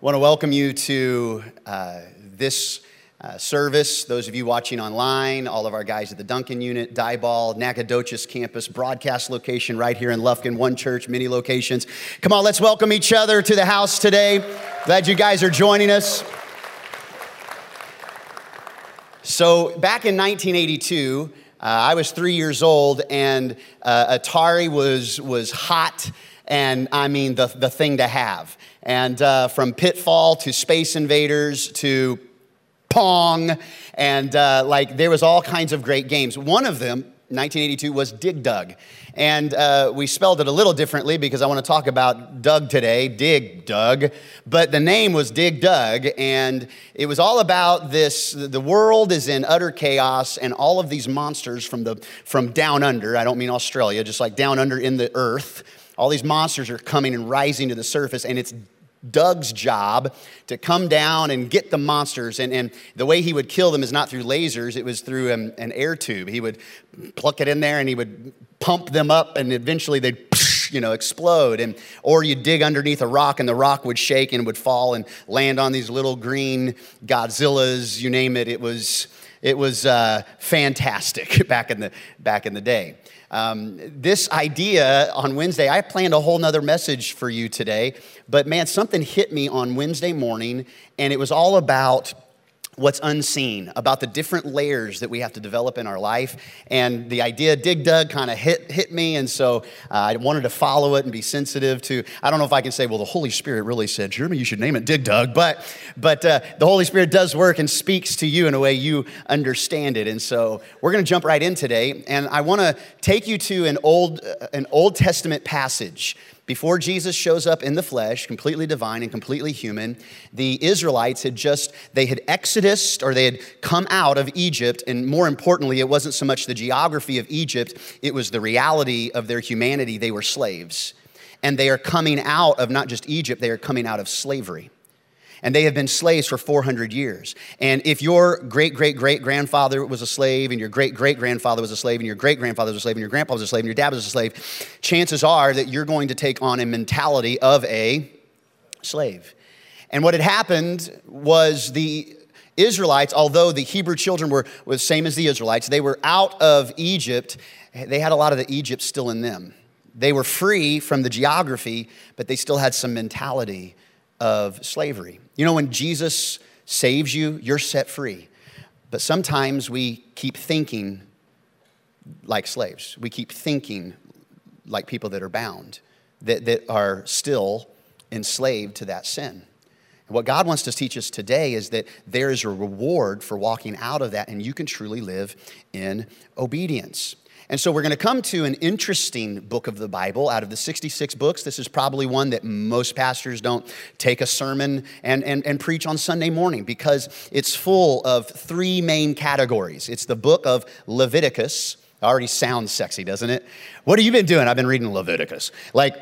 want to welcome you to uh, this uh, service. Those of you watching online, all of our guys at the Duncan unit, Diboll, Nacogdoches campus, broadcast location right here in Lufkin, one church, many locations. Come on, let's welcome each other to the house today. Glad you guys are joining us. So, back in 1982, uh, I was three years old, and uh, Atari was, was hot, and I mean, the, the thing to have. And uh, from Pitfall to Space Invaders to Pong, and uh, like there was all kinds of great games. One of them, 1982, was Dig Dug. And uh, we spelled it a little differently because I want to talk about Doug today, Dig Dug. But the name was Dig Dug, and it was all about this the world is in utter chaos, and all of these monsters from, the, from down under, I don't mean Australia, just like down under in the earth, all these monsters are coming and rising to the surface, and it's Doug's job to come down and get the monsters. And, and the way he would kill them is not through lasers, it was through an, an air tube. He would pluck it in there and he would pump them up, and eventually they'd you know explode and or you dig underneath a rock and the rock would shake and would fall and land on these little green godzillas you name it it was it was uh, fantastic back in the back in the day um, this idea on Wednesday, I planned a whole nother message for you today, but man, something hit me on Wednesday morning, and it was all about what's unseen, about the different layers that we have to develop in our life. And the idea, Dig Dug, kind of hit, hit me. And so uh, I wanted to follow it and be sensitive to, I don't know if I can say, well, the Holy Spirit really said, Jeremy, you should name it Dig Dug. But, but uh, the Holy Spirit does work and speaks to you in a way you understand it. And so we're going to jump right in today. And I want to take you to an Old, uh, an Old Testament passage before Jesus shows up in the flesh, completely divine and completely human, the Israelites had just, they had exodus or they had come out of Egypt. And more importantly, it wasn't so much the geography of Egypt, it was the reality of their humanity. They were slaves. And they are coming out of not just Egypt, they are coming out of slavery and they have been slaves for 400 years. And if your great great great grandfather was a slave, and your great great grandfather was a slave, and your great grandfather was a slave, and your grandpa was a slave, and your dad was a slave, chances are that you're going to take on a mentality of a slave. And what had happened was the Israelites, although the Hebrew children were, the same as the Israelites, they were out of Egypt, they had a lot of the Egypt still in them. They were free from the geography, but they still had some mentality of slavery. You know, when Jesus saves you, you're set free. But sometimes we keep thinking like slaves. We keep thinking like people that are bound, that, that are still enslaved to that sin. And what God wants to teach us today is that there is a reward for walking out of that, and you can truly live in obedience. And so we're going to come to an interesting book of the Bible. Out of the 66 books, this is probably one that most pastors don't take a sermon and, and, and preach on Sunday morning because it's full of three main categories. It's the book of Leviticus. Already sounds sexy, doesn't it? What have you been doing? I've been reading Leviticus. Like,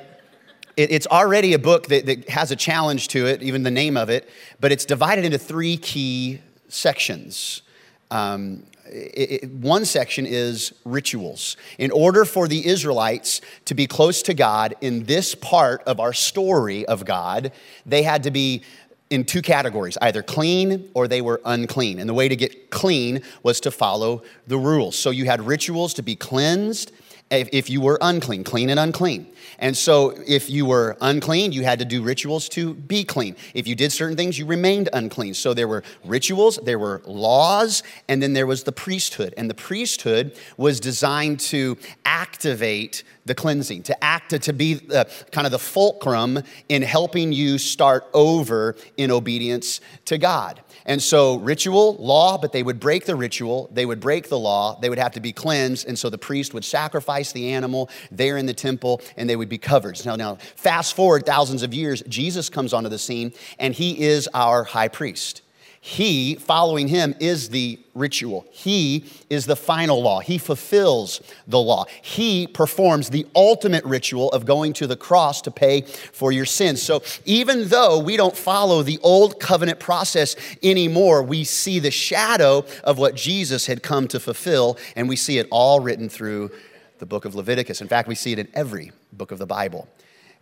it's already a book that, that has a challenge to it, even the name of it, but it's divided into three key sections. Um, it, it, one section is rituals. In order for the Israelites to be close to God in this part of our story of God, they had to be in two categories either clean or they were unclean. And the way to get clean was to follow the rules. So you had rituals to be cleansed if, if you were unclean, clean and unclean. And so, if you were unclean, you had to do rituals to be clean. If you did certain things, you remained unclean. So, there were rituals, there were laws, and then there was the priesthood. And the priesthood was designed to activate the cleansing, to act, to be the, kind of the fulcrum in helping you start over in obedience to God. And so, ritual, law, but they would break the ritual, they would break the law, they would have to be cleansed. And so, the priest would sacrifice the animal there in the temple and they would be covered. Now, now, fast forward thousands of years, Jesus comes onto the scene and he is our high priest. He, following him, is the ritual. He is the final law. He fulfills the law. He performs the ultimate ritual of going to the cross to pay for your sins. So even though we don't follow the old covenant process anymore, we see the shadow of what Jesus had come to fulfill, and we see it all written through the book of Leviticus. In fact, we see it in every book of the Bible.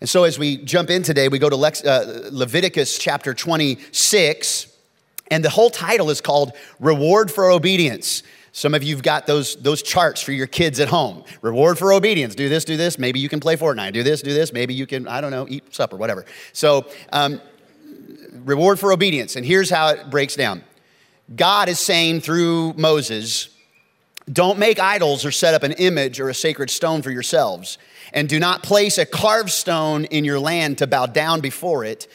And so, as we jump in today, we go to Lex, uh, Leviticus chapter 26, and the whole title is called Reward for Obedience. Some of you've got those, those charts for your kids at home. Reward for obedience. Do this, do this. Maybe you can play Fortnite. Do this, do this. Maybe you can, I don't know, eat supper, whatever. So, um, reward for obedience. And here's how it breaks down God is saying through Moses, don't make idols or set up an image or a sacred stone for yourselves. And do not place a carved stone in your land to bow down before it.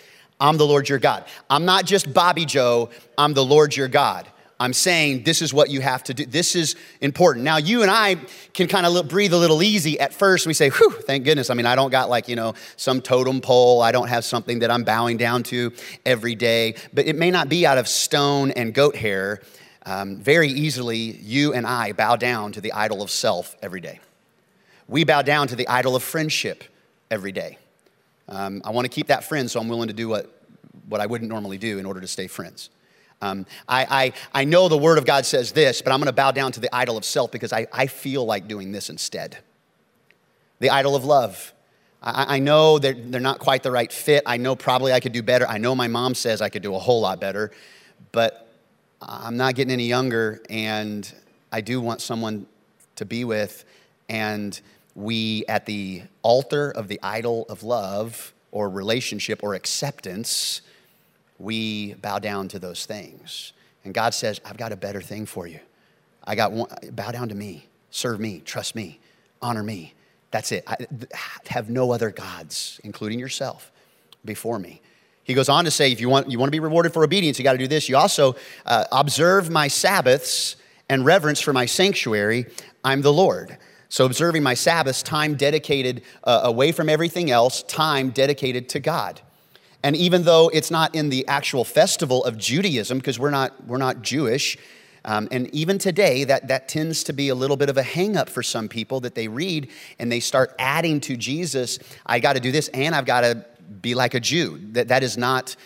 I'm the Lord your God. I'm not just Bobby Joe, I'm the Lord your God. I'm saying this is what you have to do. This is important. Now, you and I can kind of breathe a little easy at first. We say, whew, thank goodness. I mean, I don't got like, you know, some totem pole. I don't have something that I'm bowing down to every day. But it may not be out of stone and goat hair. Um, very easily, you and I bow down to the idol of self every day. We bow down to the idol of friendship every day. Um, I want to keep that friend, so I'm willing to do what, what I wouldn't normally do in order to stay friends. Um, I, I, I know the Word of God says this, but I'm going to bow down to the idol of self because I, I feel like doing this instead. The idol of love. I, I know they're, they're not quite the right fit. I know probably I could do better. I know my mom says I could do a whole lot better, but I'm not getting any younger, and I do want someone to be with. And we, at the altar of the idol of love or relationship or acceptance, we bow down to those things. And God says, I've got a better thing for you. I got one, bow down to me, serve me, trust me, honor me. That's it. I have no other gods, including yourself, before me. He goes on to say, if you want, you want to be rewarded for obedience, you got to do this. You also uh, observe my Sabbaths and reverence for my sanctuary. I'm the Lord. So, observing my Sabbaths, time dedicated uh, away from everything else, time dedicated to God. And even though it's not in the actual festival of Judaism, because we're not, we're not Jewish, um, and even today, that, that tends to be a little bit of a hangup for some people that they read and they start adding to Jesus, I got to do this and I've got to be like a Jew. That, that is not,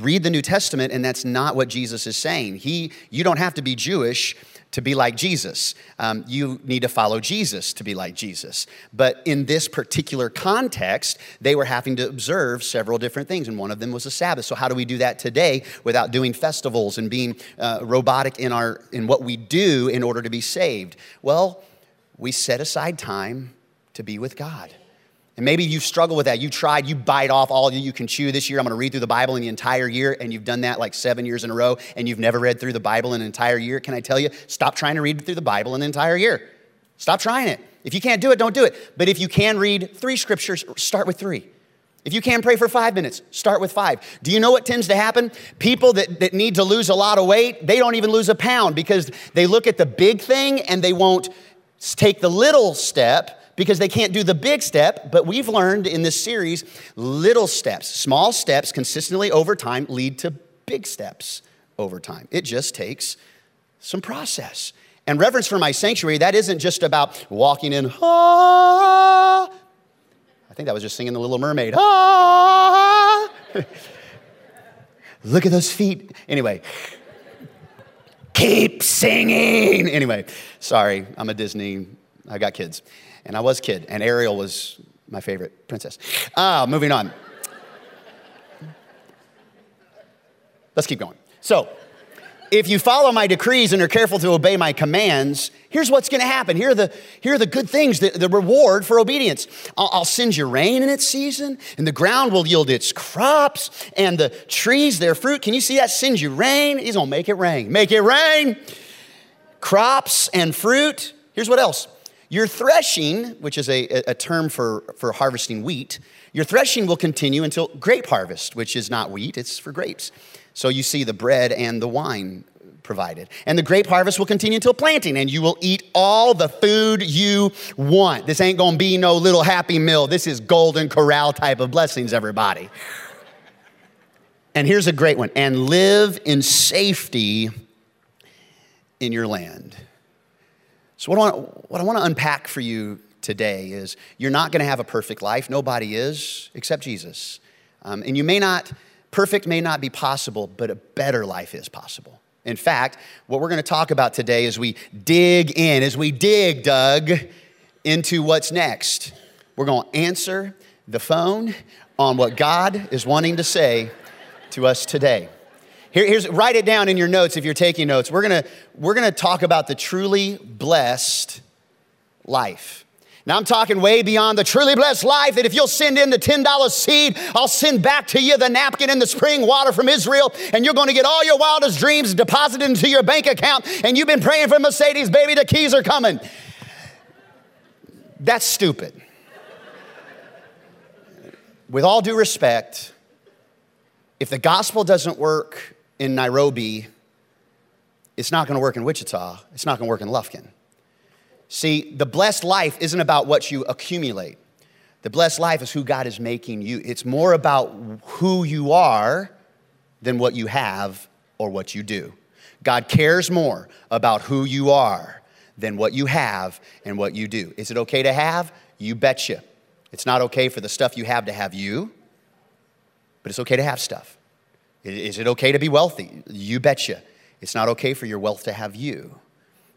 read the New Testament and that's not what Jesus is saying. He, you don't have to be Jewish to be like Jesus. Um, you need to follow Jesus to be like Jesus. But in this particular context, they were having to observe several different things, and one of them was the Sabbath. So, how do we do that today without doing festivals and being uh, robotic in, our, in what we do in order to be saved? Well, we set aside time to be with God. And maybe you've struggled with that. You tried, you bite off all you can chew this year. I'm going to read through the Bible in the entire year, and you've done that like seven years in a row, and you've never read through the Bible in an entire year. Can I tell you, stop trying to read through the Bible in an entire year. Stop trying it. If you can't do it, don't do it. But if you can read three scriptures, start with three. If you can pray for five minutes, start with five. Do you know what tends to happen? People that, that need to lose a lot of weight, they don't even lose a pound because they look at the big thing and they won't take the little step because they can't do the big step, but we've learned in this series little steps, small steps consistently over time lead to big steps over time. It just takes some process. And reverence for my sanctuary, that isn't just about walking in, ah. I think that was just singing the Little Mermaid, ah. Look at those feet. Anyway, keep singing. Anyway, sorry, I'm a Disney, I got kids and I was kid, and Ariel was my favorite princess. Ah, moving on. Let's keep going. So, if you follow my decrees and are careful to obey my commands, here's what's going to happen. Here are the, here are the good things, the, the reward for obedience. I'll, I'll, send you rain in its season, and the ground will yield its crops, and the trees their fruit. Can you see that? Send you rain. He's going to make it rain. Make it rain. Crops and fruit. Here's what else your threshing, which is a, a term for, for harvesting wheat, your threshing will continue until grape harvest, which is not wheat, it's for grapes. So you see the bread and the wine provided. And the grape harvest will continue until planting, and you will eat all the food you want. This ain't gonna be no little happy meal. This is golden corral type of blessings, everybody. And here's a great one and live in safety in your land. So, what I, want, what I want to unpack for you today is you're not going to have a perfect life. Nobody is except Jesus. Um, and you may not, perfect may not be possible, but a better life is possible. In fact, what we're going to talk about today as we dig in, as we dig, Doug, into what's next, we're going to answer the phone on what God is wanting to say to us today. Here, here's write it down in your notes if you're taking notes. We're gonna we're gonna talk about the truly blessed life. Now I'm talking way beyond the truly blessed life that if you'll send in the $10 seed, I'll send back to you the napkin and the spring water from Israel, and you're gonna get all your wildest dreams deposited into your bank account, and you've been praying for Mercedes, baby, the keys are coming. That's stupid. With all due respect, if the gospel doesn't work in Nairobi, it's not gonna work in Wichita, it's not gonna work in Lufkin. See, the blessed life isn't about what you accumulate. The blessed life is who God is making you. It's more about who you are than what you have or what you do. God cares more about who you are than what you have and what you do. Is it okay to have? You betcha. It's not okay for the stuff you have to have you, but it's okay to have stuff. Is it okay to be wealthy? You betcha. It's not okay for your wealth to have you.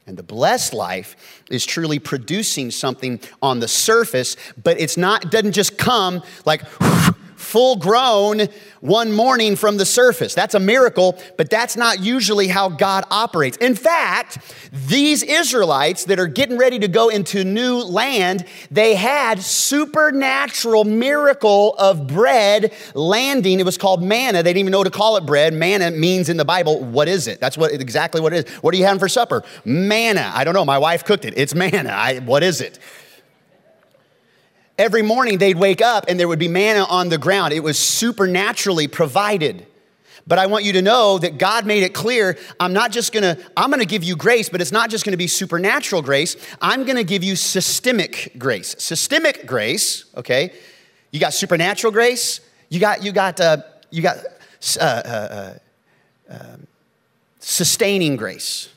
And the blessed life is truly producing something on the surface, but it's not, doesn't just come like full grown one morning from the surface. That's a miracle, but that's not usually how God operates. In fact, these Israelites that are getting ready to go into new land, they had supernatural miracle of bread landing. It was called manna. They didn't even know to call it bread. Manna means in the Bible, what is it? That's what exactly what it is. What are you having for supper? Manna. I don't know. My wife cooked it. It's manna. I, what is it? Every morning they'd wake up and there would be manna on the ground. It was supernaturally provided. But I want you to know that God made it clear I'm not just gonna, I'm gonna give you grace, but it's not just gonna be supernatural grace. I'm gonna give you systemic grace. Systemic grace, okay? You got supernatural grace, you got, you got, uh, you got uh, uh, uh um, sustaining grace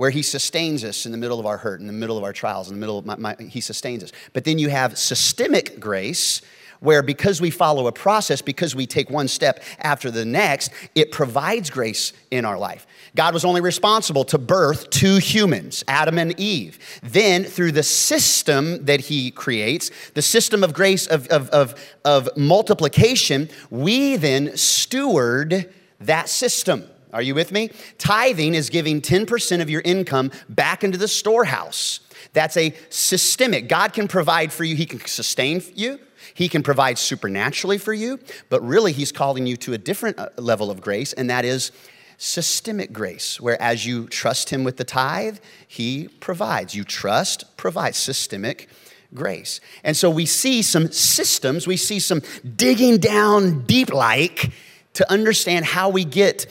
where he sustains us in the middle of our hurt, in the middle of our trials, in the middle of my, my, he sustains us. But then you have systemic grace, where because we follow a process, because we take one step after the next, it provides grace in our life. God was only responsible to birth two humans, Adam and Eve. Then, through the system that He creates, the system of grace of, of, of, of multiplication, we then steward that system. Are you with me? Tithing is giving 10% of your income back into the storehouse. That's a systemic. God can provide for you, He can sustain you. He can provide supernaturally for you, but really, He's calling you to a different uh, level of grace, and that is systemic grace, where as you trust Him with the tithe, He provides. You trust, provides systemic grace. And so we see some systems, we see some digging down deep like to understand how we get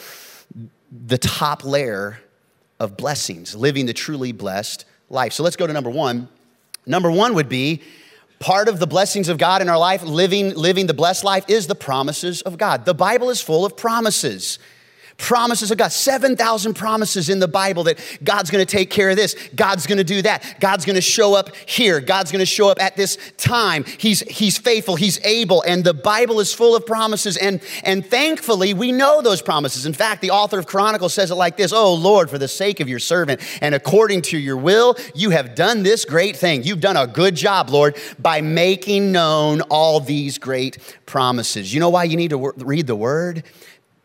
the top layer of blessings, living the truly blessed life. So let's go to number one. Number one would be part of the blessings of God in our life, living, living the blessed life, is the promises of God. The Bible is full of promises promises of God. 7,000 promises in the Bible that God's gonna take care of this, God's gonna do that, God's gonna show up here, God's gonna show up at this time. He's, he's faithful, He's able, and the Bible is full of promises. And, and thankfully, we know those promises. In fact, the author of Chronicles says it like this Oh Lord, for the sake of your servant and according to your will, you have done this great thing. You've done a good job, Lord, by making known all these great promises. You know why you need to read the word?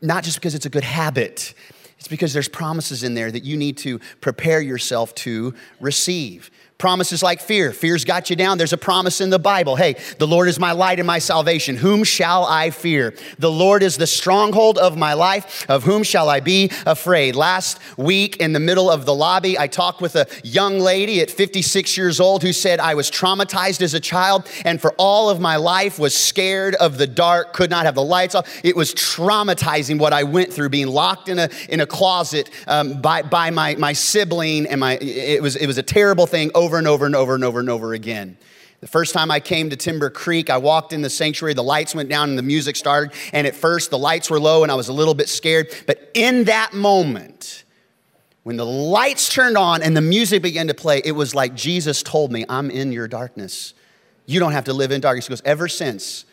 Not just because it's a good habit, it's because there's promises in there that you need to prepare yourself to receive. Promises like fear. Fear's got you down. There's a promise in the Bible. Hey, the Lord is my light and my salvation. Whom shall I fear? The Lord is the stronghold of my life. Of whom shall I be afraid? Last week, in the middle of the lobby, I talked with a young lady at 56 years old who said, I was traumatized as a child and for all of my life was scared of the dark, could not have the lights off. It was traumatizing what I went through, being locked in a, in a closet um, by, by my, my sibling. And my, it, was, it was a terrible thing over and over and over and over and over again. The first time I came to Timber Creek, I walked in the sanctuary, the lights went down and the music started. And at first, the lights were low and I was a little bit scared. But in that moment, when the lights turned on and the music began to play, it was like Jesus told me, I'm in your darkness. You don't have to live in darkness. He goes, Ever since,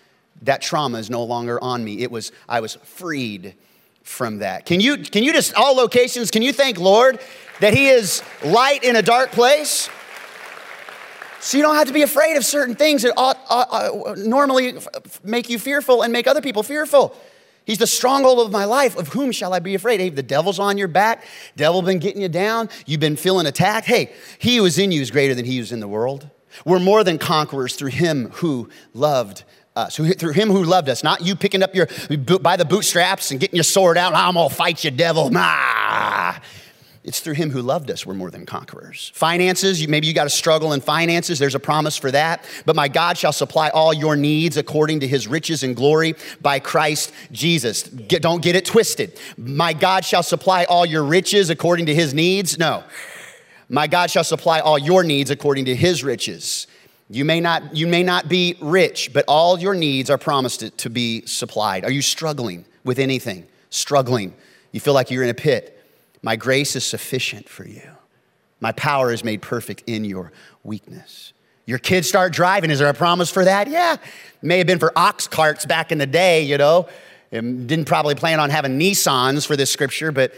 that trauma is no longer on me. It was, I was freed from that. Can you, can you just, all locations, can you thank Lord that He is light in a dark place? So you don't have to be afraid of certain things that ought, ought, ought normally make you fearful and make other people fearful. He's the stronghold of my life. Of whom shall I be afraid? Hey, the devil's on your back. Devil been getting you down. You've been feeling attacked. Hey, he who is in you is greater than he who's in the world. We're more than conquerors through him who loved us. Through him who loved us. Not you picking up your by the bootstraps and getting your sword out. I'm gonna fight you, devil. Nah. It's through him who loved us, we're more than conquerors. Finances, maybe you got to struggle in finances. There's a promise for that. But my God shall supply all your needs according to his riches and glory by Christ Jesus. Get, don't get it twisted. My God shall supply all your riches according to his needs. No. My God shall supply all your needs according to his riches. You may not, you may not be rich, but all your needs are promised to be supplied. Are you struggling with anything? Struggling. You feel like you're in a pit my grace is sufficient for you. My power is made perfect in your weakness. Your kids start driving. Is there a promise for that? Yeah. May have been for ox carts back in the day, you know. didn't probably plan on having Nissans for this scripture, but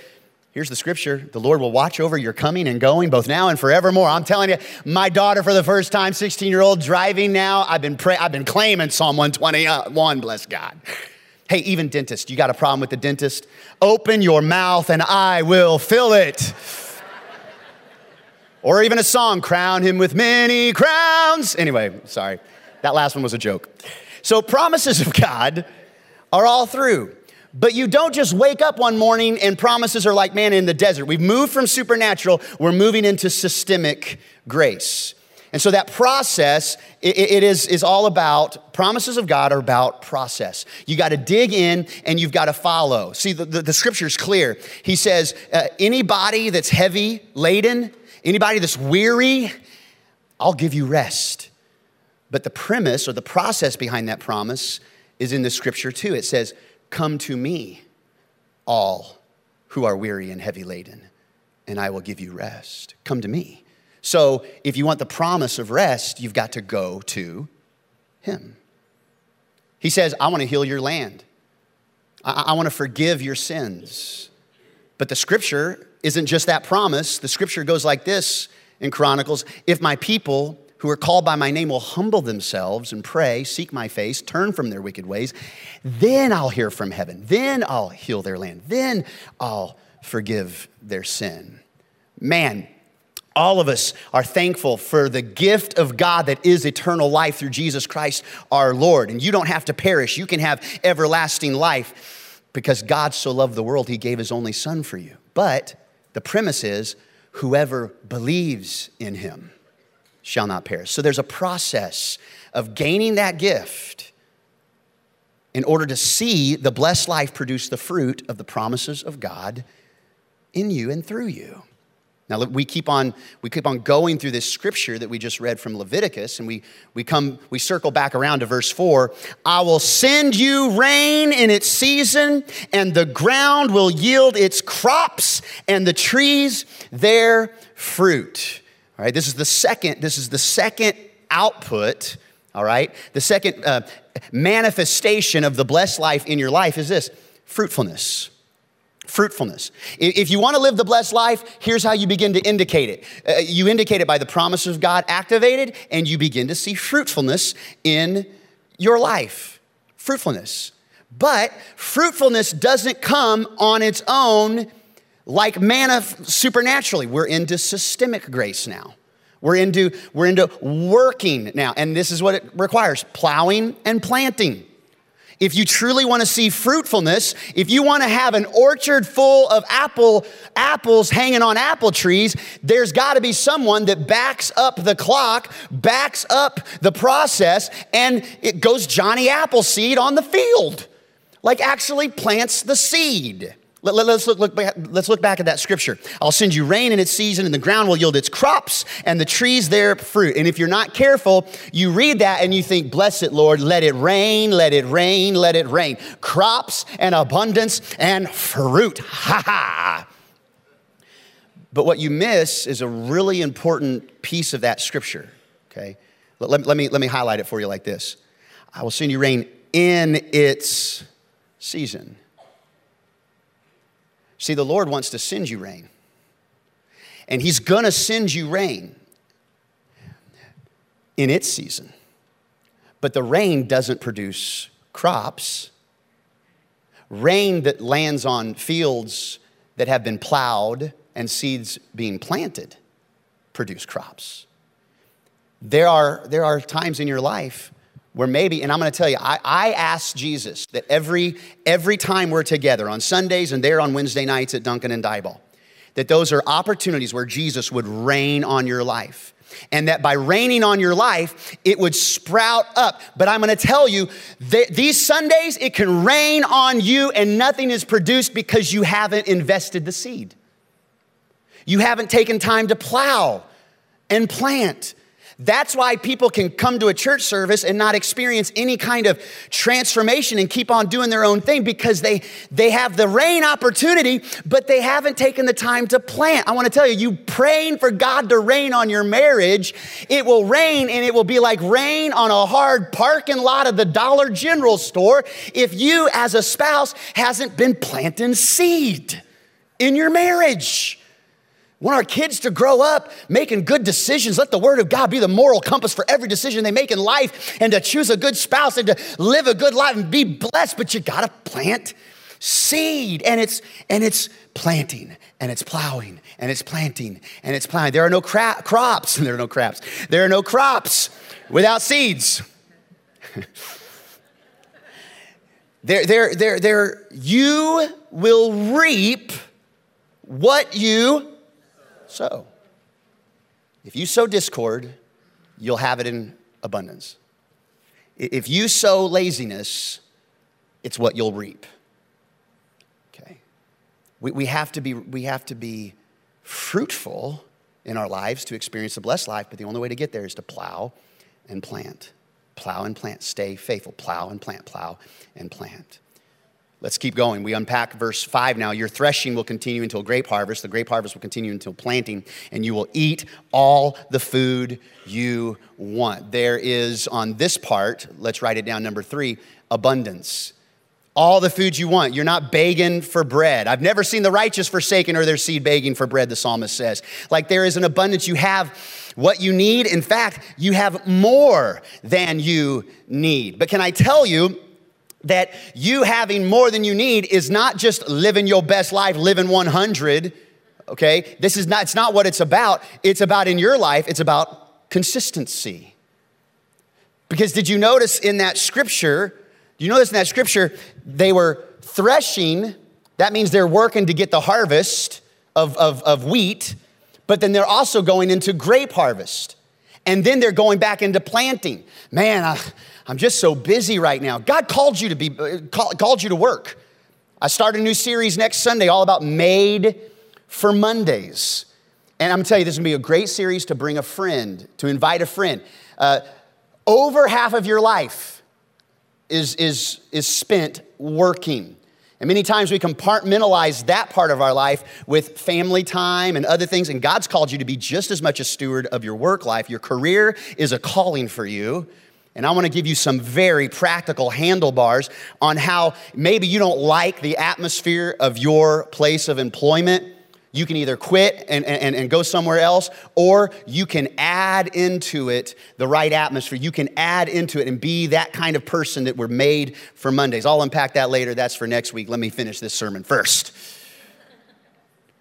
here's the scripture the Lord will watch over your coming and going both now and forevermore. I'm telling you, my daughter, for the first time, 16 year old, driving now, I've been, pray- I've been claiming Psalm 121, bless God. Hey, even dentist, you got a problem with the dentist? Open your mouth and I will fill it. or even a song, crown him with many crowns. Anyway, sorry. That last one was a joke. So, promises of God are all through. But you don't just wake up one morning and promises are like man in the desert. We've moved from supernatural, we're moving into systemic grace. And so that process, it, it is, is all about, promises of God are about process. You got to dig in and you've got to follow. See, the, the, the scripture is clear. He says, uh, anybody that's heavy laden, anybody that's weary, I'll give you rest. But the premise or the process behind that promise is in the scripture too. It says, Come to me, all who are weary and heavy laden, and I will give you rest. Come to me. So if you want the promise of rest, you've got to go to Him. He says, I want to heal your land, I, I want to forgive your sins. But the scripture isn't just that promise. The scripture goes like this in Chronicles If my people who are called by my name will humble themselves and pray, seek my face, turn from their wicked ways, then I'll hear from heaven. Then I'll heal their land. Then I'll forgive their sin. Man, all of us are thankful for the gift of God that is eternal life through Jesus Christ our Lord. And you don't have to perish, you can have everlasting life because God so loved the world, he gave his only son for you. But the premise is whoever believes in him shall not perish. So there's a process of gaining that gift in order to see the blessed life produce the fruit of the promises of God in you and through you. Now we keep on we keep on going through this scripture that we just read from Leviticus, and we we come we circle back around to verse four. I will send you rain in its season, and the ground will yield its crops, and the trees their fruit. All right, this is the second. This is the second output. All right, the second uh, manifestation of the blessed life in your life is this fruitfulness fruitfulness. If you want to live the blessed life, here's how you begin to indicate it. Uh, you indicate it by the promises of God activated, and you begin to see fruitfulness in your life. Fruitfulness. But fruitfulness doesn't come on its own like manna supernaturally. We're into systemic grace now. We're into, we're into working now, and this is what it requires plowing and planting if you truly want to see fruitfulness, if you want to have an orchard full of apple apples hanging on apple trees, there's got to be someone that backs up the clock, backs up the process, and it goes Johnny Appleseed on the field. Like actually plants the seed. Let, us look, look back, let's look back at that scripture. I'll send you rain in its season, and the ground will yield its crops, and the trees their fruit. And if you're not careful, you read that and you think, Bless it, Lord, let it rain, let it rain, let it rain. Crops and abundance and fruit. Ha ha. But what you miss is a really important piece of that scripture, okay? Let, let, let, me, let me highlight it for you like this I will send you rain in its season. See, the Lord wants to send you rain. And He's gonna send you rain. in its season. But the rain doesn't produce crops. Rain that lands on fields that have been plowed and seeds being planted produce crops. There are, there are times in your life where maybe, and I'm gonna tell you, I, I ask Jesus that every, every time we're together on Sundays and there on Wednesday nights at Duncan and Diboll, that those are opportunities where Jesus would rain on your life. And that by raining on your life, it would sprout up. But I'm gonna tell you that these Sundays, it can rain on you and nothing is produced because you haven't invested the seed. You haven't taken time to plow and plant that's why people can come to a church service and not experience any kind of transformation and keep on doing their own thing because they, they have the rain opportunity, but they haven't taken the time to plant. I want to tell you, you praying for God to rain on your marriage, it will rain and it will be like rain on a hard parking lot of the Dollar General store if you, as a spouse, hasn't been planting seed in your marriage want our kids to grow up making good decisions. Let the word of God be the moral compass for every decision they make in life and to choose a good spouse and to live a good life and be blessed. But you got to plant seed and it's and it's planting and it's plowing and it's planting and it's plowing. There are no cra- crops. And there are no crops. There are no crops without seeds. there, there, there, there, you will reap what you sow. If you sow discord, you'll have it in abundance. If you sow laziness, it's what you'll reap. Okay. We, we, have to be, we have to be fruitful in our lives to experience the blessed life, but the only way to get there is to plow and plant. Plow and plant. Stay faithful. Plow and plant. Plow and plant. Let's keep going. We unpack verse 5 now. Your threshing will continue until grape harvest. The grape harvest will continue until planting, and you will eat all the food you want. There is on this part, let's write it down, number three, abundance. All the food you want. You're not begging for bread. I've never seen the righteous forsaken or their seed begging for bread, the psalmist says. Like there is an abundance. You have what you need. In fact, you have more than you need. But can I tell you, that you having more than you need is not just living your best life, living 100, okay? This is not, it's not what it's about. It's about in your life, it's about consistency. Because did you notice in that scripture, you notice in that scripture, they were threshing, that means they're working to get the harvest of, of, of wheat, but then they're also going into grape harvest. And then they're going back into planting. Man, I, I'm just so busy right now. God called you to be, called you to work. I start a new series next Sunday all about made for Mondays. And I'm gonna tell you, this is gonna be a great series to bring a friend, to invite a friend. Uh, over half of your life is, is, is spent working. And many times we compartmentalize that part of our life with family time and other things. And God's called you to be just as much a steward of your work life. Your career is a calling for you. And I want to give you some very practical handlebars on how maybe you don't like the atmosphere of your place of employment. You can either quit and, and, and go somewhere else, or you can add into it the right atmosphere. You can add into it and be that kind of person that we're made for Mondays. I'll unpack that later. That's for next week. Let me finish this sermon first.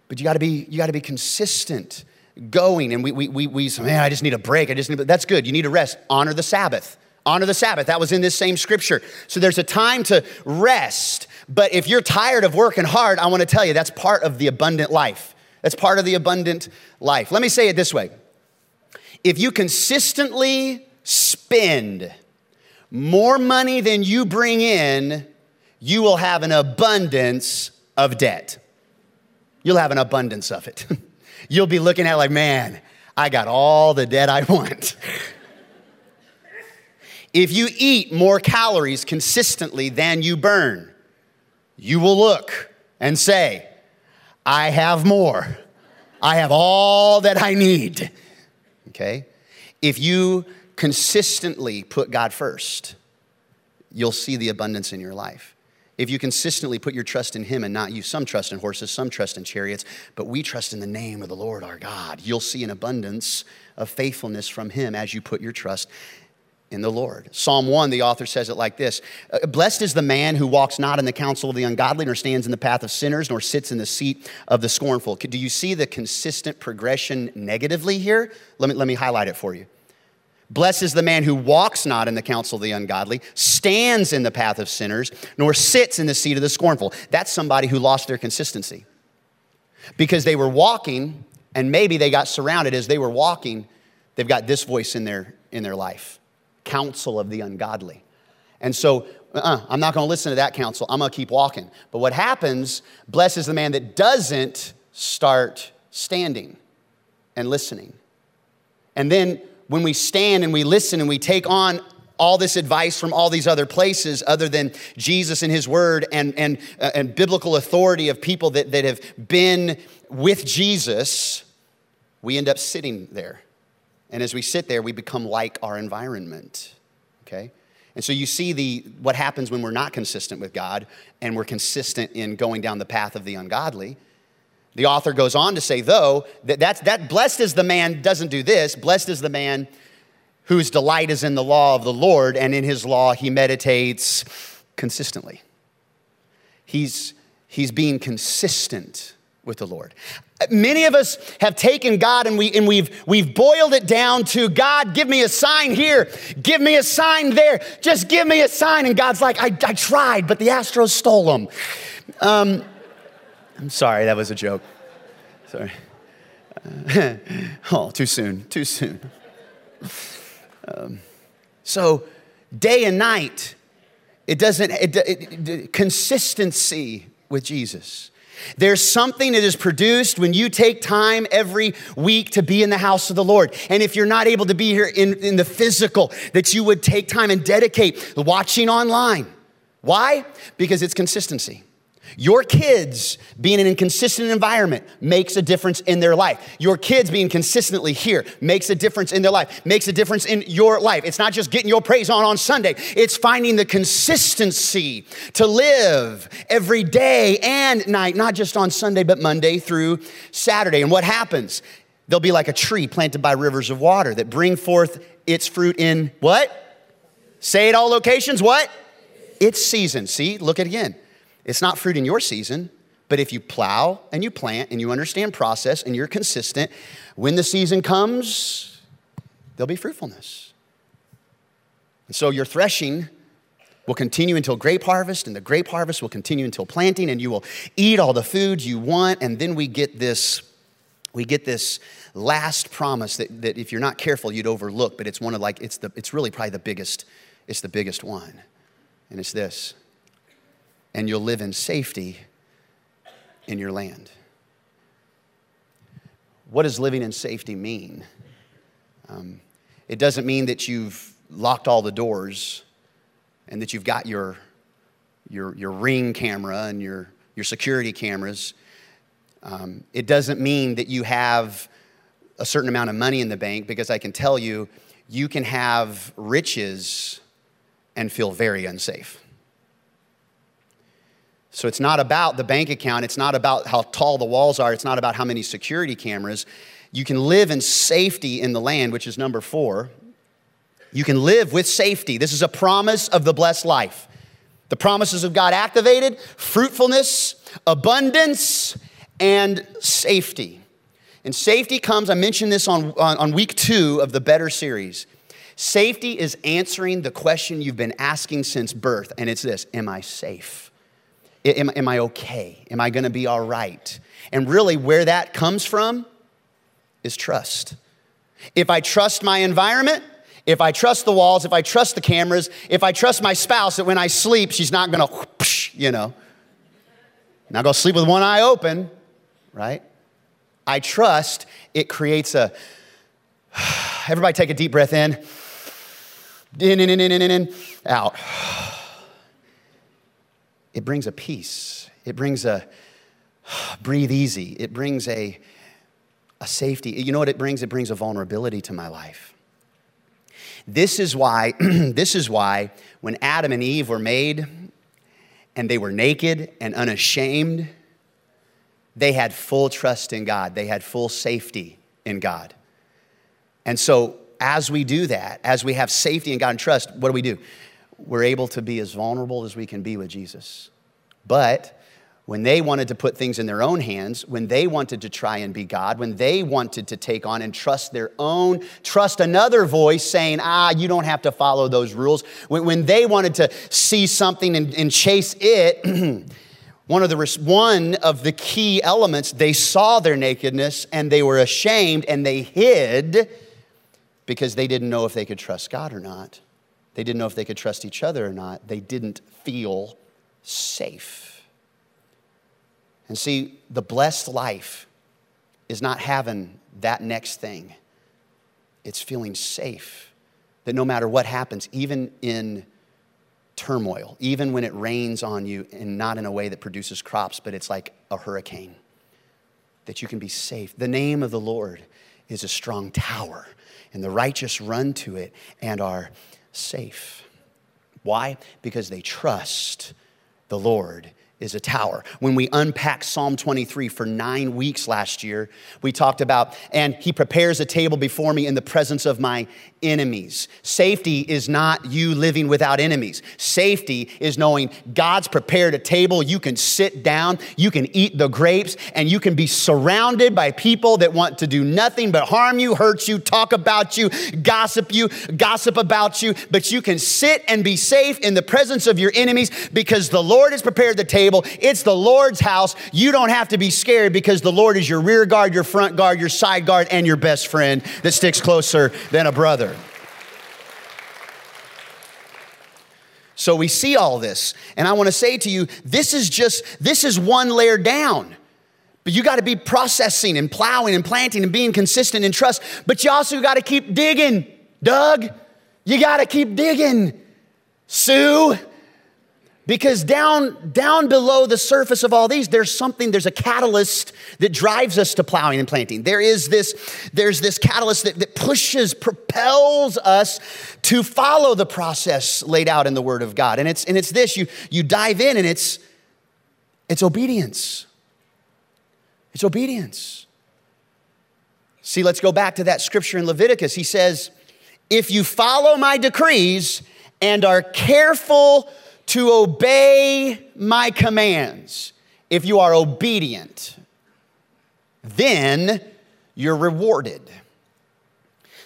But you gotta be, you gotta be consistent going. And we, we, we, we say, man, I just need a break. I just need, that's good. You need to rest. Honor the Sabbath. Honor the Sabbath. That was in this same scripture. So there's a time to rest. But if you're tired of working hard, I want to tell you that's part of the abundant life. That's part of the abundant life. Let me say it this way if you consistently spend more money than you bring in, you will have an abundance of debt. You'll have an abundance of it. You'll be looking at like, man, I got all the debt I want. If you eat more calories consistently than you burn, you will look and say, I have more. I have all that I need. Okay? If you consistently put God first, you'll see the abundance in your life. if you consistently put your trust in Him and not you. Some trust in horses, some trust in chariots, but we trust in the name of the Lord our God. You'll see an abundance of faithfulness from Him as you put your trust in the Lord. Psalm 1, the author says it like this uh, Blessed is the man who walks not in the counsel of the ungodly, nor stands in the path of sinners, nor sits in the seat of the scornful. Do you see the consistent progression negatively here? Let me, let me highlight it for you. Blessed is the man who walks not in the counsel of the ungodly, stands in the path of sinners, nor sits in the seat of the scornful. That's somebody who lost their consistency. Because they were walking, and maybe they got surrounded as they were walking, they've got this voice in their, in their life counsel of the ungodly. And so, uh-uh, I'm not gonna listen to that counsel. I'm gonna keep walking. But what happens, blesses the man that doesn't start standing and listening. And then when we stand and we listen and we take on all this advice from all these other places other than Jesus and his word and, and, uh, and biblical authority of people that, that have been with Jesus, we end up sitting there. And as we sit there, we become like our environment, okay? And so you see the, what happens when we're not consistent with God and we're consistent in going down the path of the ungodly the author goes on to say, though, that, that's, that blessed is the man doesn't do this, blessed is the man whose delight is in the law of the Lord, and in his law he meditates consistently. He's, he's being consistent with the Lord. Many of us have taken God and, we, and we've, we've boiled it down to God, give me a sign here, give me a sign there, just give me a sign. And God's like, I, I tried, but the Astros stole them. Um, I'm sorry, that was a joke. Sorry. Uh, oh, too soon, too soon. Um, so, day and night, it doesn't, it, it, it, consistency with Jesus. There's something that is produced when you take time every week to be in the house of the Lord. And if you're not able to be here in, in the physical, that you would take time and dedicate watching online. Why? Because it's consistency. Your kids being in a consistent environment makes a difference in their life. Your kids being consistently here makes a difference in their life, makes a difference in your life. It's not just getting your praise on on Sunday, it's finding the consistency to live every day and night, not just on Sunday, but Monday through Saturday. And what happens? They'll be like a tree planted by rivers of water that bring forth its fruit in what? Say it all locations, what? It's season. See, look at it again. It's not fruit in your season, but if you plow and you plant and you understand process and you're consistent, when the season comes, there'll be fruitfulness. And so your threshing will continue until grape harvest, and the grape harvest will continue until planting, and you will eat all the food you want. And then we get this, we get this last promise that, that if you're not careful, you'd overlook, but it's one of like, it's the it's really probably the biggest, it's the biggest one. And it's this and you'll live in safety in your land. What does living in safety mean? Um, it doesn't mean that you've locked all the doors and that you've got your, your, your ring camera and your, your security cameras. Um, it doesn't mean that you have a certain amount of money in the bank because I can tell you, you can have riches and feel very unsafe. So it's not about the bank account, it's not about how tall the walls are, it's not about how many security cameras. You can live in safety in the land, which is number four. You can live with safety. This is a promise of the blessed life. The promises of God activated fruitfulness, abundance, and safety. And safety comes, I mentioned this on, on, on week two of the Better series. Safety is answering the question you've been asking since birth, and it's this Am I safe? Am, am I okay? Am I going to be all right? And really, where that comes from is trust. If I trust my environment, if I trust the walls, if I trust the cameras, if I trust my spouse that when I sleep, she's not going to, you know, going to sleep with one eye open, right? I trust it creates a, everybody take a deep breath in, in, in, in, in, in, in, out it brings a peace. It brings a breathe easy. It brings a, a safety. You know what it brings? It brings a vulnerability to my life. This is why, this is why when Adam and Eve were made and they were naked and unashamed, they had full trust in God. They had full safety in God. And so, as we do that, as we have safety in God and trust, what do we do? We're able to be as vulnerable as we can be with Jesus. But when they wanted to put things in their own hands, when they wanted to try and be God, when they wanted to take on and trust their own, trust another voice saying, ah, you don't have to follow those rules, when, when they wanted to see something and, and chase it, one of, the, one of the key elements, they saw their nakedness and they were ashamed and they hid because they didn't know if they could trust God or not. They didn't know if they could trust each other or not. They didn't feel safe. And see, the blessed life is not having that next thing, it's feeling safe. That no matter what happens, even in turmoil, even when it rains on you, and not in a way that produces crops, but it's like a hurricane, that you can be safe. The name of the Lord is a strong tower, and the righteous run to it and are safe. Why? Because they trust the Lord is a tower. When we unpacked Psalm 23 for nine weeks last year, we talked about, and he prepares a table before me in the presence of my enemies. Safety is not you living without enemies. Safety is knowing God's prepared a table. You can sit down, you can eat the grapes, and you can be surrounded by people that want to do nothing but harm you, hurt you, talk about you, gossip you, gossip about you. But you can sit and be safe in the presence of your enemies because the Lord has prepared the table. It's the Lord's house. You don't have to be scared because the Lord is your rear guard, your front guard, your side guard, and your best friend that sticks closer than a brother. So we see all this. And I want to say to you, this is just, this is one layer down. But you got to be processing and plowing and planting and being consistent in trust. But you also got to keep digging, Doug. You got to keep digging, Sue. Because down, down below the surface of all these, there's something, there's a catalyst that drives us to plowing and planting. There is this, there's this catalyst that, that pushes, propels us to follow the process laid out in the Word of God. And it's, and it's this you, you dive in and it's, it's obedience. It's obedience. See, let's go back to that scripture in Leviticus. He says, If you follow my decrees and are careful to obey my commands. If you are obedient, then you're rewarded.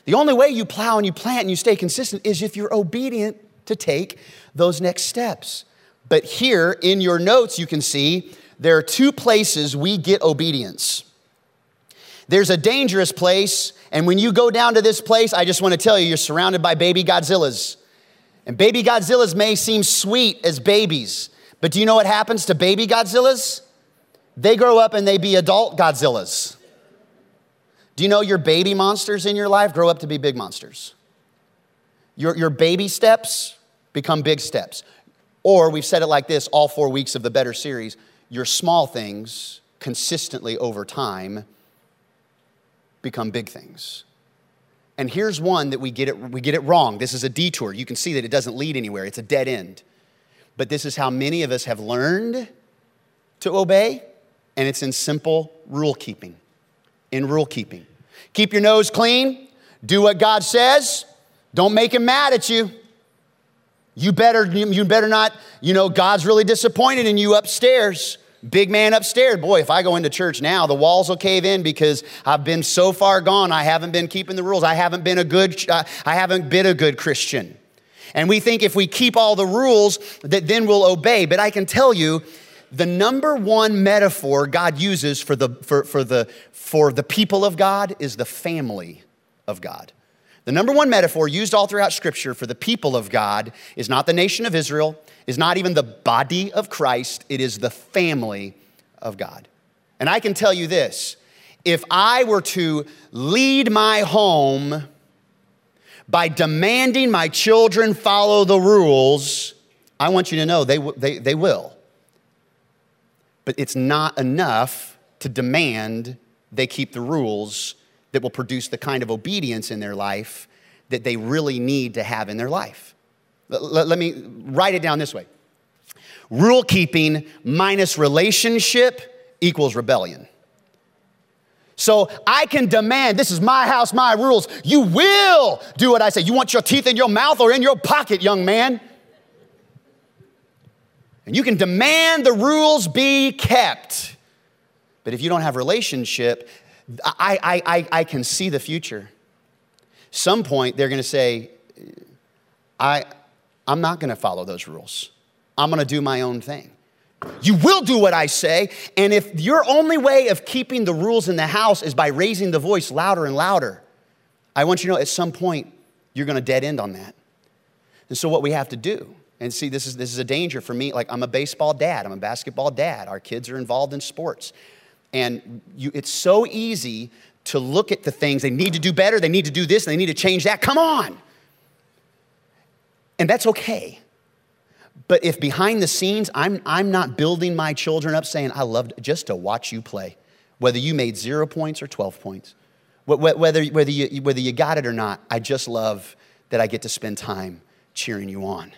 The only way you plow and you plant and you stay consistent is if you're obedient to take those next steps. But here in your notes, you can see there are two places we get obedience. There's a dangerous place, and when you go down to this place, I just want to tell you, you're surrounded by baby Godzillas. And baby Godzillas may seem sweet as babies, but do you know what happens to baby Godzillas? They grow up and they be adult Godzillas. Do you know your baby monsters in your life grow up to be big monsters? Your, your baby steps become big steps. Or we've said it like this all four weeks of the Better series your small things consistently over time become big things. And here's one that we get it, we get it wrong. This is a detour. You can see that it doesn't lead anywhere, it's a dead end. But this is how many of us have learned to obey, and it's in simple rule keeping. In rule keeping. Keep your nose clean, do what God says, don't make him mad at you. You better, you better not, you know, God's really disappointed in you upstairs. Big man upstairs. Boy, if I go into church now, the walls will cave in because I've been so far gone. I haven't been keeping the rules. I haven't been a good, uh, I haven't been a good Christian. And we think if we keep all the rules, that then we'll obey. But I can tell you, the number one metaphor God uses for the, for, for the, for the people of God is the family of God. The number one metaphor used all throughout Scripture for the people of God is not the nation of Israel, is not even the body of Christ, it is the family of God. And I can tell you this if I were to lead my home by demanding my children follow the rules, I want you to know they, they, they will. But it's not enough to demand they keep the rules that will produce the kind of obedience in their life that they really need to have in their life. Let, let, me write it down this way. Rule keeping minus relationship equals rebellion. So I can demand, this is my house, my rules. You will do what I say. You want your teeth in your mouth or in your pocket, young man? And you can demand the rules be kept. But if you don't have relationship, I, I, I, I can see the future. Some point they're going to say, I, I'm not going to follow those rules. I'm going to do my own thing. You will do what I say. And if your only way of keeping the rules in the house is by raising the voice louder and louder, I want you to know at some point you're going to dead end on that. And so, what we have to do, and see, this is, this is a danger for me. Like, I'm a baseball dad, I'm a basketball dad. Our kids are involved in sports. And you, it's so easy to look at the things they need to do better, they need to do this, they need to change that. Come on. And that's okay. But if behind the scenes, I'm, I'm not building my children up saying, I love just to watch you play, whether you made zero points or 12 points, whether, whether, you, whether you got it or not, I just love that I get to spend time cheering you on.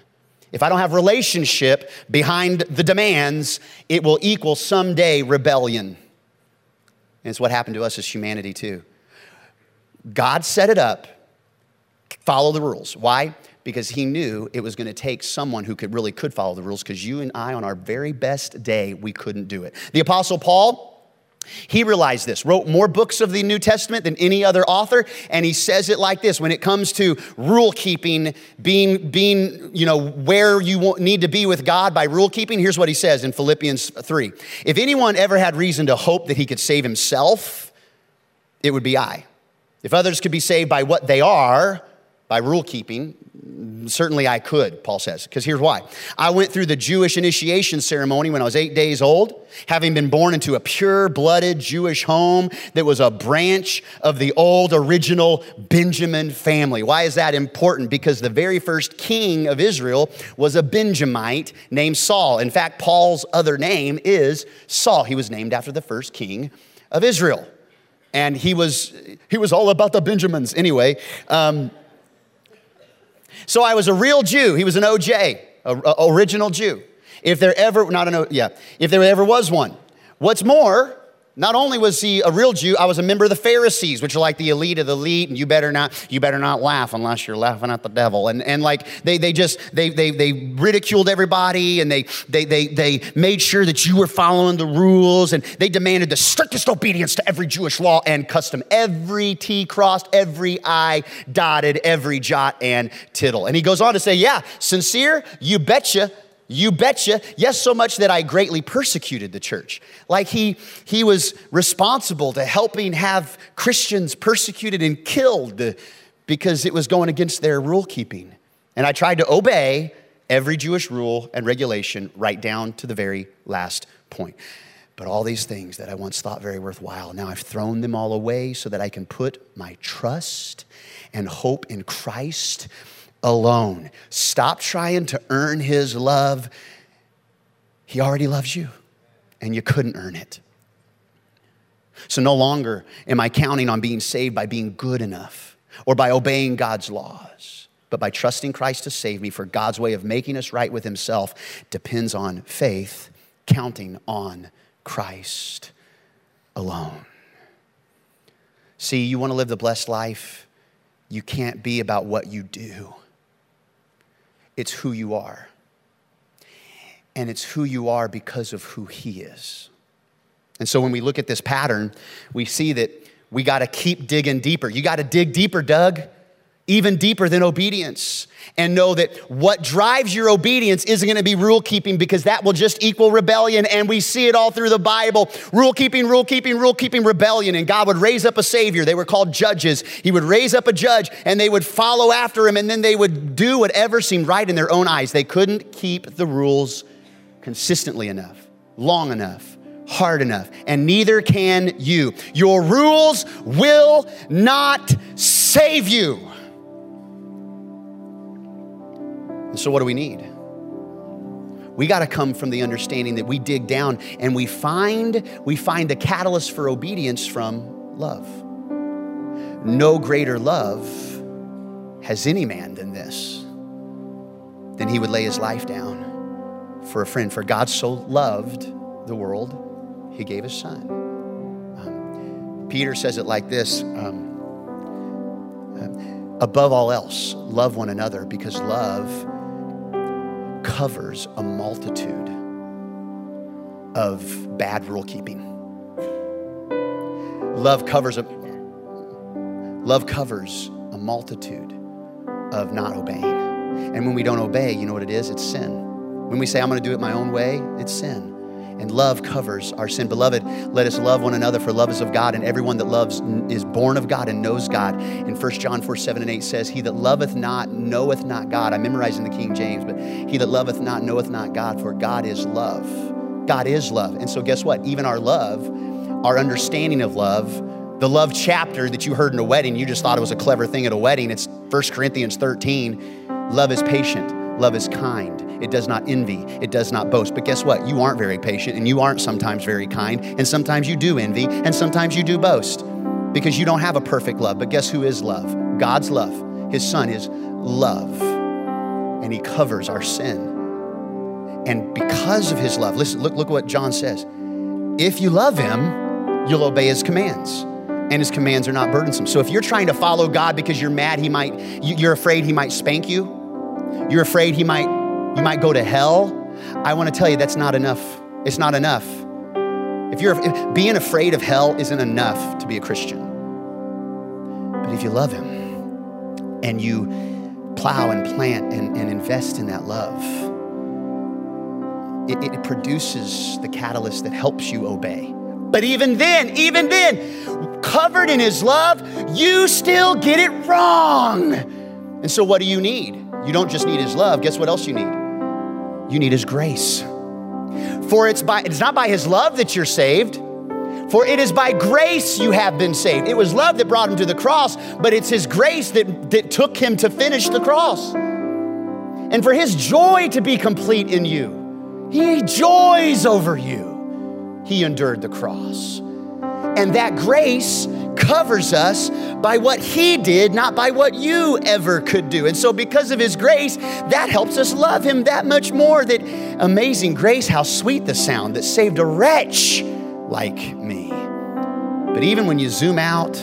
If I don't have relationship behind the demands, it will equal someday rebellion. And it's what happened to us as humanity, too. God set it up, follow the rules. Why? Because he knew it was going to take someone who could really could follow the rules, because you and I, on our very best day, we couldn't do it. The Apostle Paul, he realized this, wrote more books of the New Testament than any other author, and he says it like this when it comes to rule keeping, being, being you know, where you need to be with God by rule keeping. Here's what he says in Philippians 3 If anyone ever had reason to hope that he could save himself, it would be I. If others could be saved by what they are, by rule keeping, certainly I could, Paul says, because here's why. I went through the Jewish initiation ceremony when I was eight days old, having been born into a pure blooded Jewish home that was a branch of the old original Benjamin family. Why is that important? Because the very first king of Israel was a Benjamite named Saul. In fact, Paul's other name is Saul. He was named after the first king of Israel. And he was, he was all about the Benjamins anyway. Um, so I was a real Jew. He was an OJ, a, a original Jew. If there ever, not an, o, yeah, if there ever was one. What's more, not only was he a real Jew, I was a member of the Pharisees, which are like the elite of the elite, and you better not, you better not laugh unless you're laughing at the devil. And, and like they, they just they, they, they ridiculed everybody and they, they, they, they made sure that you were following the rules and they demanded the strictest obedience to every Jewish law and custom. Every T crossed, every I dotted, every jot and tittle. And he goes on to say, yeah, sincere, you betcha you betcha. Yes, so much that I greatly persecuted the church. Like he, he was responsible to helping have Christians persecuted and killed because it was going against their rule keeping. And I tried to obey every Jewish rule and regulation right down to the very last point. But all these things that I once thought very worthwhile, now I've thrown them all away so that I can put my trust and hope in Christ alone. Stop trying to earn his love. He already loves you, and you couldn't earn it. So no longer am I counting on being saved by being good enough or by obeying God's laws, but by trusting Christ to save me, for God's way of making us right with himself depends on faith, counting on Christ alone. See, you want to live the blessed life, you can't be about what you do it's who you are. And it's who you are because of who He is. And so when we look at this pattern, we see that we got to keep digging deeper. You got to dig deeper, Doug even deeper than obedience and know that what drives your obedience isn't going to be rule keeping because that will just equal rebellion. And we see it all through the Bible rule keeping, rule keeping, rule keeping, rebellion. And God would raise up a Savior. They were called judges. He would raise up a judge and they would follow after him and then they would do whatever seemed right in their own eyes. They couldn't keep the rules consistently enough, long enough hard enough, and neither can you. Your rules will not save you. So, what do we need? We got to come from the understanding that we dig down and we find we find the catalyst for obedience from love. No greater love has any man than this, than he would lay his life down for a friend. For God so loved the world, he gave his son. Um, Peter says it like this um, uh, Above all else, love one another because love covers a multitude of bad rule keeping. Love covers a love covers a multitude of not obeying. And when we don't obey, you know what it is? It's sin. When we say, I'm going to do it my own way, it's sin. And love covers our sin. Beloved, let us love one another, for love is of God, and everyone that loves is born of God and knows God. In 1 John 4 7 and 8 says, He that loveth not knoweth not God. I'm memorizing the King James, but he that loveth not knoweth not God, for God is love. God is love. And so, guess what? Even our love, our understanding of love, the love chapter that you heard in a wedding, you just thought it was a clever thing at a wedding. It's 1 Corinthians 13. Love is patient. Love is kind. It does not envy. It does not boast. But guess what? You aren't very patient and you aren't sometimes very kind. And sometimes you do envy and sometimes you do boast because you don't have a perfect love. But guess who is love? God's love. His son is love. And he covers our sin. And because of his love, listen, look, look what John says. If you love him, you'll obey his commands and his commands are not burdensome. So if you're trying to follow God because you're mad he might you're afraid he might spank you, you're afraid he might, you might go to hell. I want to tell you that's not enough. It's not enough. If you're if being afraid of hell isn't enough to be a Christian. But if you love him and you plow and plant and, and invest in that love, it, it produces the catalyst that helps you obey. But even then, even then, covered in his love, you still get it wrong. And so, what do you need? You don't just need his love. Guess what else you need? You need his grace. For it's by it's not by his love that you're saved. For it is by grace you have been saved. It was love that brought him to the cross, but it's his grace that, that took him to finish the cross. And for his joy to be complete in you, he joys over you. He endured the cross. And that grace covers us by what He did, not by what you ever could do. And so, because of His grace, that helps us love Him that much more. That amazing grace, how sweet the sound that saved a wretch like me. But even when you zoom out,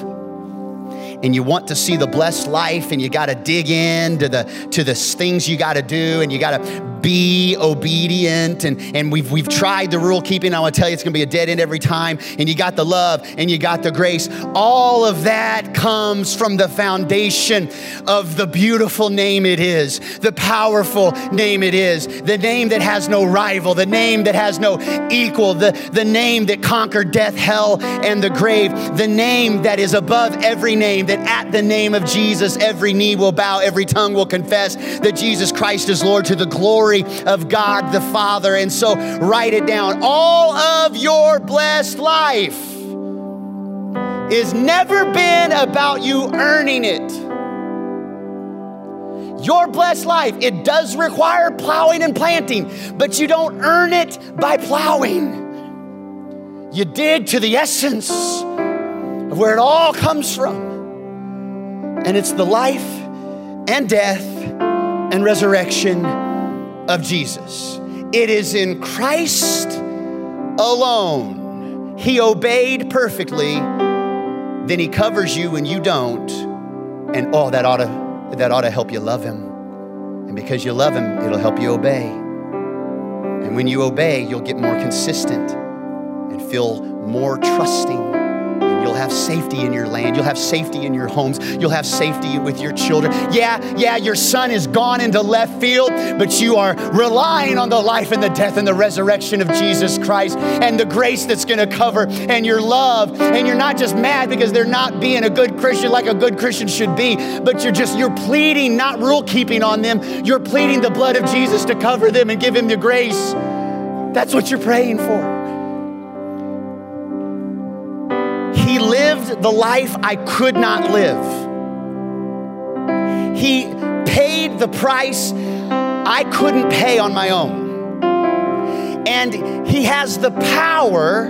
and you want to see the blessed life and you got to dig in to the to the things you got to do and you got to be obedient. And, and we've, we've tried the rule keeping. I want to tell you, it's going to be a dead end every time. And you got the love and you got the grace. All of that comes from the foundation of the beautiful name it is, the powerful name it is, the name that has no rival, the name that has no equal, the, the name that conquered death, hell, and the grave, the name that is above every name, that at the name of Jesus, every knee will bow, every tongue will confess that Jesus Christ is Lord to the glory glory of God the Father. And so write it down. All of your blessed life is never been about you earning it. Your blessed life, it does require plowing and planting, but you don't earn it by plowing. You dig to the essence of where it all comes from. And it's the life and death and resurrection of Jesus. It is in Christ alone. He obeyed perfectly, then he covers you when you don't. And oh, that ought to that ought to help you love him. And because you love him, it'll help you obey. And when you obey, you'll get more consistent and feel more trusting You'll have safety in your land. You'll have safety in your homes. You'll have safety with your children. Yeah, yeah, your son is gone into left field, but you are relying on the life and the death and the resurrection of Jesus Christ and the grace that's going to cover and your love. And you're not just mad because they're not being a good Christian like a good Christian should be, but you're just, you're pleading, not rule keeping on them. You're pleading the blood of Jesus to cover them and give him the grace. That's what you're praying for. The life I could not live. He paid the price I couldn't pay on my own. And He has the power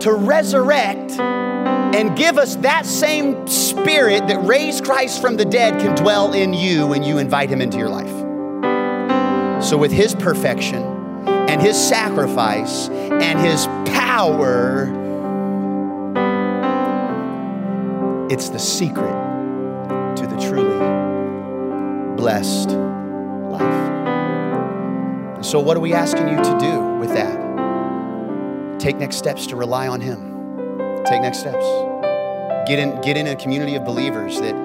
to resurrect and give us that same spirit that raised Christ from the dead can dwell in you when you invite Him into your life. So, with His perfection and his sacrifice and his power. It's the secret to the truly blessed life. So, what are we asking you to do with that? Take next steps to rely on him. Take next steps. Get in, get in a community of believers that,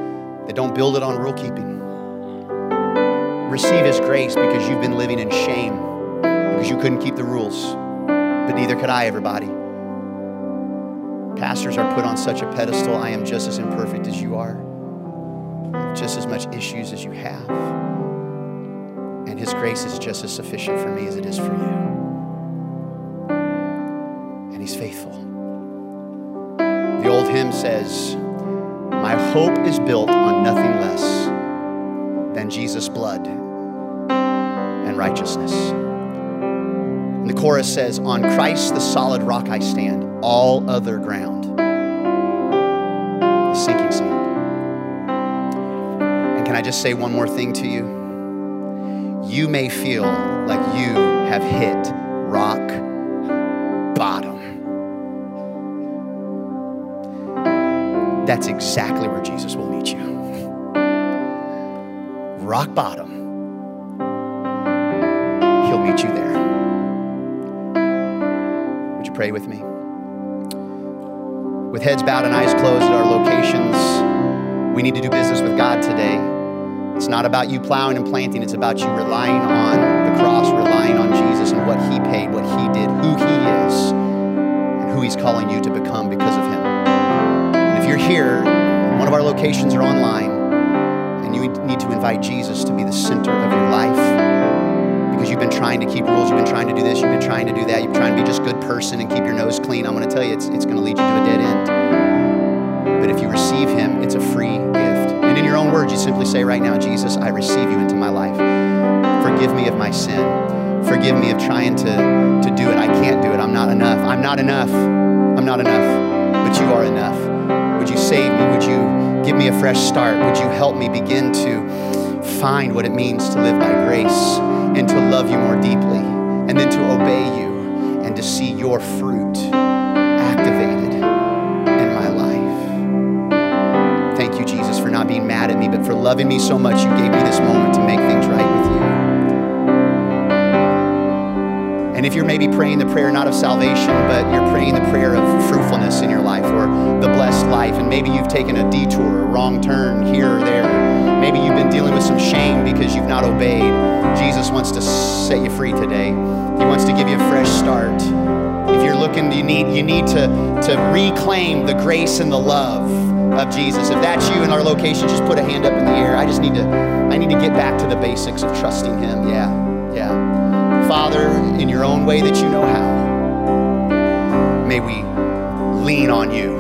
that don't build it on rule keeping. Receive His grace because you've been living in shame, because you couldn't keep the rules. But neither could I, everybody. Pastors are put on such a pedestal. I am just as imperfect as you are, just as much issues as you have. And His grace is just as sufficient for me as it is for you. And He's faithful. The old hymn says, My hope is built on nothing less than Jesus' blood and righteousness. And the chorus says, On Christ, the solid rock I stand, all other ground sinking sand. And can I just say one more thing to you? You may feel like you have hit rock bottom. that's exactly where Jesus will meet you. Rock bottom. He'll meet you there. Would you pray with me? With heads bowed and eyes closed at our locations, we need to do business with God today. It's not about you plowing and planting, it's about you relying on the cross, relying on Jesus and what He paid, what He did, who He is, and who He's calling you to become because of Him And if you're here, one of our locations are online, and you need to invite Jesus to be the center of your life because you've been trying to keep rules, you've been trying to do this, you've been trying to do that, you've been trying to be just good person and keep your nose clean, I'm going to tell you, it's, it's going to lead you to a dead end. But if you receive Him, it's a free gift. And in your own words, you simply say right now, Jesus, I receive you into my life. Forgive me of my sin. Forgive me of trying to, to do it. I can't do it. I'm not enough. I'm not enough. I'm not enough. But you are enough. Would you save me? Would you give me a fresh start? Would you help me begin to find what it means to live by grace and to love you more deeply and then to obey you and to see your fruit activated in my life? Thank you, Jesus, for not being mad at me, but for loving me so much, you gave me this moment to make things right with you. And if you're maybe praying the prayer not of salvation, but you're praying the prayer of fruitfulness in your life or the blessed life, and maybe you've taken a detour, a wrong turn here or there, maybe you've been dealing with some shame because you've not obeyed, Jesus wants to set you free today. He wants to give you a fresh start. If you're looking, you need, you need to, to reclaim the grace and the love of Jesus. If that's you in our location, just put a hand up in the air. I just need to, I need to get back to the basics of trusting Him. Yeah, yeah. Father, in your own way that you know how, may we lean on you,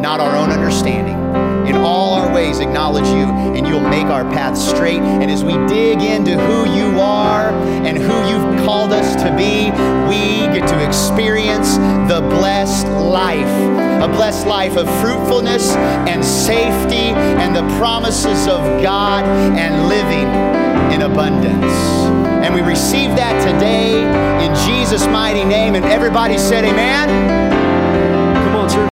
not our own understanding. In all our ways, acknowledge you, and you'll make our path straight. And as we dig into who you are and who you've called us to be, we get to experience the blessed life a blessed life of fruitfulness and safety and the promises of God and living in abundance. And we receive that today in Jesus' mighty name. And everybody said, Amen.